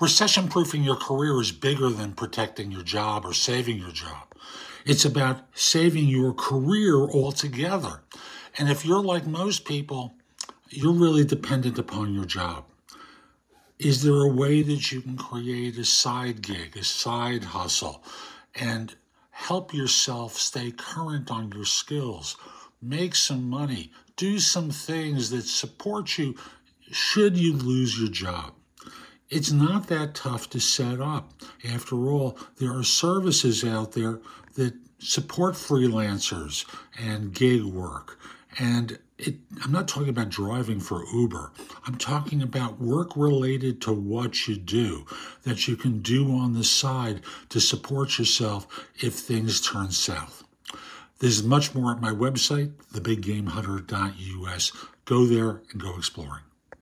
Recession proofing your career is bigger than protecting your job or saving your job. It's about saving your career altogether. And if you're like most people, you're really dependent upon your job. Is there a way that you can create a side gig, a side hustle, and help yourself stay current on your skills? Make some money, do some things that support you should you lose your job. It's not that tough to set up. After all, there are services out there that support freelancers and gig work. And it, I'm not talking about driving for Uber. I'm talking about work related to what you do that you can do on the side to support yourself if things turn south. There's much more at my website, thebiggamehunter.us. Go there and go exploring.